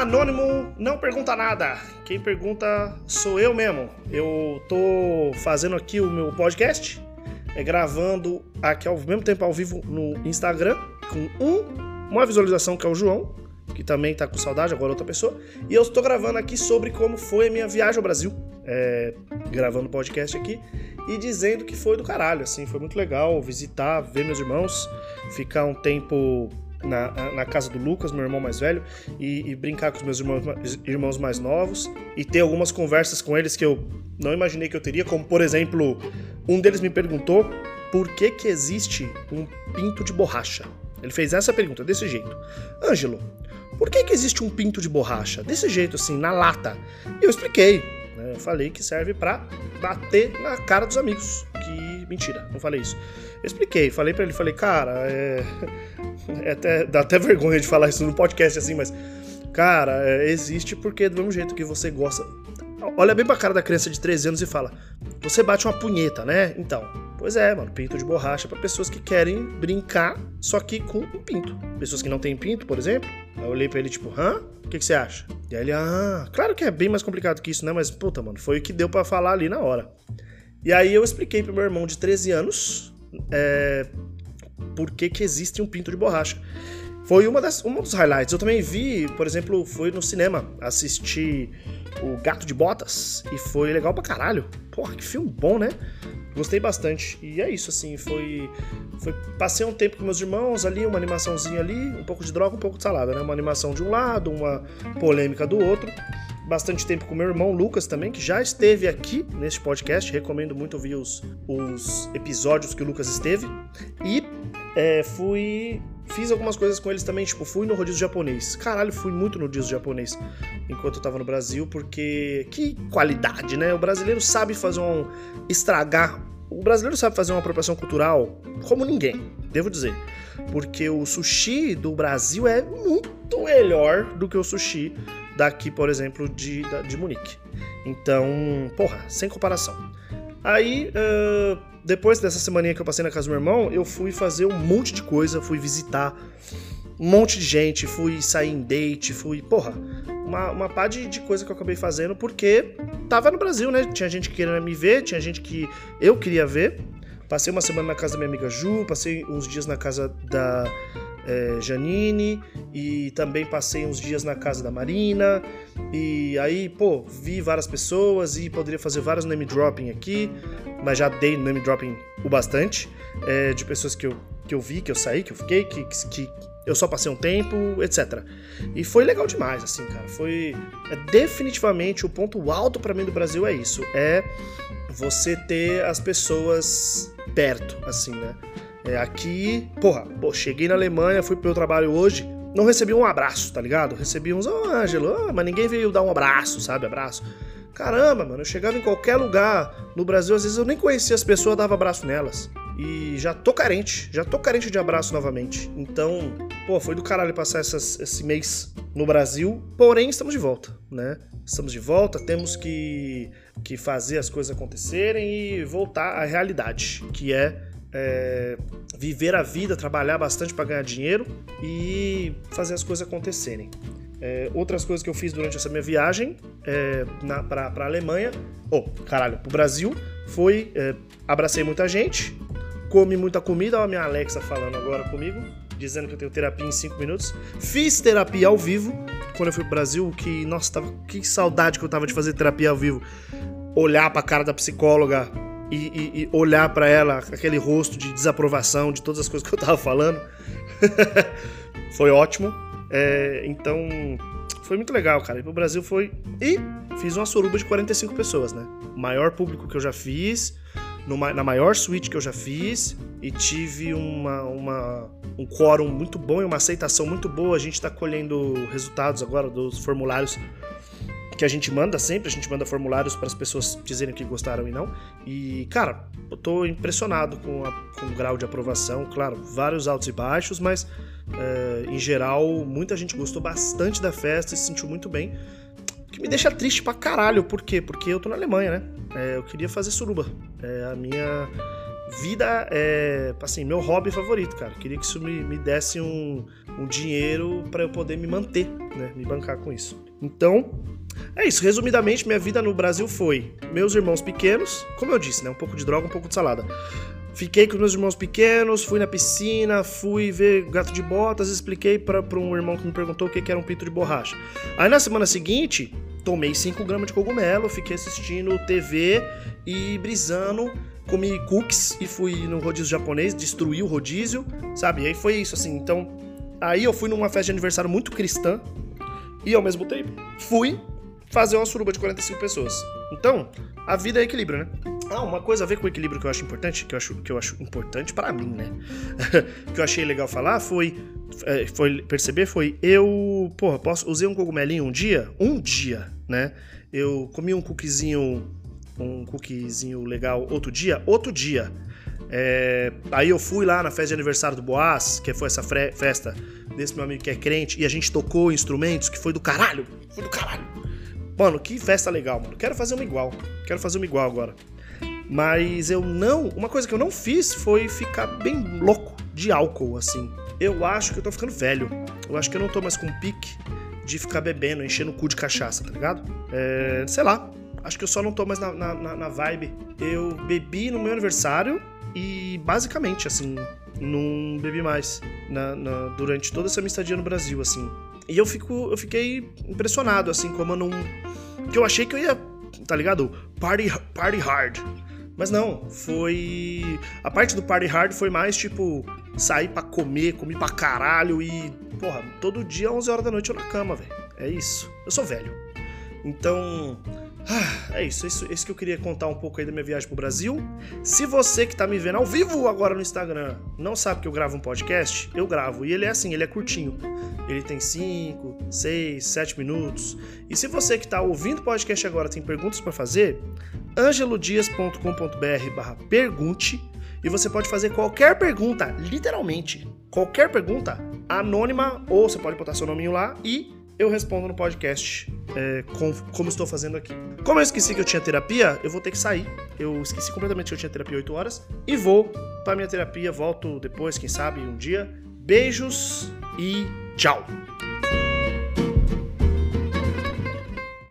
Anônimo não pergunta nada. Quem pergunta sou eu mesmo. Eu tô fazendo aqui o meu podcast, é, gravando aqui ao mesmo tempo ao vivo no Instagram, com um, uma visualização que é o João, que também tá com saudade, agora outra pessoa. E eu estou gravando aqui sobre como foi a minha viagem ao Brasil, é, gravando podcast aqui e dizendo que foi do caralho, assim, foi muito legal visitar, ver meus irmãos, ficar um tempo na, na casa do Lucas, meu irmão mais velho, e, e, brincar com os meus irmãos, irmãos mais novos e ter algumas conversas com eles que eu não imaginei que eu teria, como por exemplo, um deles me perguntou por que que existe um pinto de borracha. Ele fez essa pergunta desse jeito: Ângelo, por que que existe um pinto de borracha desse jeito assim na lata? E eu expliquei. Né? Eu falei que serve para bater na cara dos amigos. Que mentira, não falei isso. Eu expliquei, falei para ele, falei, cara, é... é até, dá até vergonha de falar isso no podcast assim, mas cara, é, existe porque do mesmo jeito que você gosta. Olha bem pra cara da criança de 13 anos e fala: Você bate uma punheta, né? Então, pois é, mano, pinto de borracha para pessoas que querem brincar, só que com um pinto. Pessoas que não têm pinto, por exemplo. Aí eu olhei pra ele, tipo, hã? O que, que você acha? E aí ele, ah, claro que é bem mais complicado que isso, né? Mas, puta, mano, foi o que deu para falar ali na hora. E aí eu expliquei pro meu irmão de 13 anos é, por que, que existe um pinto de borracha. Foi uma das, um dos highlights. Eu também vi, por exemplo, fui no cinema assistir o Gato de Botas e foi legal pra caralho. Porra, que filme bom, né? Gostei bastante. E é isso, assim, foi, foi. Passei um tempo com meus irmãos ali, uma animaçãozinha ali, um pouco de droga, um pouco de salada, né? Uma animação de um lado, uma polêmica do outro bastante tempo com meu irmão Lucas também, que já esteve aqui neste podcast. Recomendo muito ouvir os, os episódios que o Lucas esteve. E é, fui. Fiz algumas coisas com eles também, tipo, fui no rodízio japonês. Caralho, fui muito no rodízio japonês enquanto eu tava no Brasil, porque que qualidade, né? O brasileiro sabe fazer um. estragar. O brasileiro sabe fazer uma apropriação cultural como ninguém, devo dizer. Porque o sushi do Brasil é muito melhor do que o sushi daqui, por exemplo, de, de Munique. Então, porra, sem comparação. Aí, uh, depois dessa semaninha que eu passei na casa do meu irmão, eu fui fazer um monte de coisa, fui visitar um monte de gente, fui sair em date, fui, porra, uma, uma pá de, de coisa que eu acabei fazendo porque tava no Brasil, né? Tinha gente que queria me ver, tinha gente que eu queria ver. Passei uma semana na casa da minha amiga Ju, passei uns dias na casa da é, Janine e também passei uns dias na casa da Marina e aí, pô, vi várias pessoas e poderia fazer vários name dropping aqui, mas já dei name dropping o bastante é, de pessoas que eu, que eu vi, que eu saí, que eu fiquei, que, que eu só passei um tempo, etc. E foi legal demais, assim, cara. Foi é, definitivamente o ponto alto para mim do Brasil é isso, é você ter as pessoas perto, assim, né? É, aqui, porra, pô, cheguei na Alemanha, fui pro meu trabalho hoje, não recebi um abraço, tá ligado? Recebi uns, ô oh, Ângelo, oh, mas ninguém veio dar um abraço, sabe? Abraço. Caramba, mano, eu chegava em qualquer lugar no Brasil, às vezes eu nem conhecia as pessoas, dava abraço nelas. E já tô carente, já tô carente de abraço novamente. Então, pô, foi do caralho passar essas, esse mês no Brasil, porém estamos de volta, né? Estamos de volta, temos que, que fazer as coisas acontecerem e voltar à realidade, que é é, viver a vida, trabalhar bastante para ganhar dinheiro e fazer as coisas acontecerem. É, outras coisas que eu fiz durante essa minha viagem é, para a Alemanha, ou oh, caralho, para o Brasil, foi é, abracei muita gente, comi muita comida, olha a minha Alexa falando agora comigo, dizendo que eu tenho terapia em 5 minutos. Fiz terapia ao vivo quando eu fui pro Brasil, que nossa, tava, que saudade que eu tava de fazer terapia ao vivo. Olhar para a cara da psicóloga, e, e, e olhar para ela, aquele rosto de desaprovação de todas as coisas que eu tava falando. foi ótimo. É, então, foi muito legal, cara. E Brasil foi. E fiz uma suruba de 45 pessoas, né? Maior público que eu já fiz, numa, na maior suíte que eu já fiz. E tive uma, uma, um quórum muito bom e uma aceitação muito boa. A gente tá colhendo resultados agora dos formulários que a gente manda sempre, a gente manda formulários para as pessoas dizerem que gostaram e não. E, cara, eu tô impressionado com, a, com o grau de aprovação. Claro, vários altos e baixos, mas é, em geral, muita gente gostou bastante da festa e se sentiu muito bem. O que me deixa triste pra caralho, por quê? Porque eu tô na Alemanha, né? É, eu queria fazer suruba. É a minha vida é, assim, meu hobby favorito, cara. Queria que isso me, me desse um, um dinheiro para eu poder me manter, né? Me bancar com isso. Então, é isso. Resumidamente, minha vida no Brasil foi meus irmãos pequenos, como eu disse, né? Um pouco de droga, um pouco de salada. Fiquei com meus irmãos pequenos, fui na piscina, fui ver gato de botas, expliquei para um irmão que me perguntou o que, que era um pito de borracha. Aí na semana seguinte, tomei 5 gramas de cogumelo, fiquei assistindo TV e brisando, comi cookies e fui no rodízio japonês, destruí o rodízio, sabe? E aí foi isso, assim. Então, aí eu fui numa festa de aniversário muito cristã e ao mesmo tempo fui fazer uma suruba de 45 pessoas. Então, a vida é equilíbrio, né? Ah, uma coisa a ver com o equilíbrio que eu acho importante, que eu acho, que eu acho importante para mim, né? que eu achei legal falar foi, é, foi perceber foi eu, porra, posso usei um cogumelinho um dia, um dia, né? Eu comi um cookiezinho, um cookiezinho legal outro dia, outro dia. É, aí eu fui lá na festa de aniversário do Boaz, que foi essa festa desse meu amigo que é crente, e a gente tocou instrumentos que foi do caralho, foi do caralho. Mano, que festa legal, mano. Quero fazer uma igual. Quero fazer uma igual agora. Mas eu não. Uma coisa que eu não fiz foi ficar bem louco de álcool, assim. Eu acho que eu tô ficando velho. Eu acho que eu não tô mais com pique de ficar bebendo, enchendo o cu de cachaça, tá ligado? É, sei lá. Acho que eu só não tô mais na, na, na vibe. Eu bebi no meu aniversário e basicamente, assim, não bebi mais na, na, durante toda essa minha estadia no Brasil, assim. E eu, fico, eu fiquei impressionado, assim, como eu não. Que eu achei que eu ia, tá ligado? Party, party hard. Mas não, foi. A parte do party hard foi mais tipo sair para comer, comer pra caralho e. Porra, todo dia 11 horas da noite eu na cama, velho. É isso. Eu sou velho. Então. Ah, é isso, é isso, é isso que eu queria contar um pouco aí da minha viagem pro Brasil. Se você que tá me vendo ao vivo agora no Instagram não sabe que eu gravo um podcast, eu gravo. E ele é assim, ele é curtinho. Ele tem 5, 6, 7 minutos. E se você que tá ouvindo o podcast agora tem perguntas para fazer, angelodias.com.br barra pergunte e você pode fazer qualquer pergunta, literalmente, qualquer pergunta anônima, ou você pode botar seu nominho lá e eu respondo no podcast é, com, como estou fazendo aqui. Como eu esqueci que eu tinha terapia, eu vou ter que sair. Eu esqueci completamente que eu tinha terapia 8 horas e vou para minha terapia. Volto depois, quem sabe, um dia. Beijos e tchau!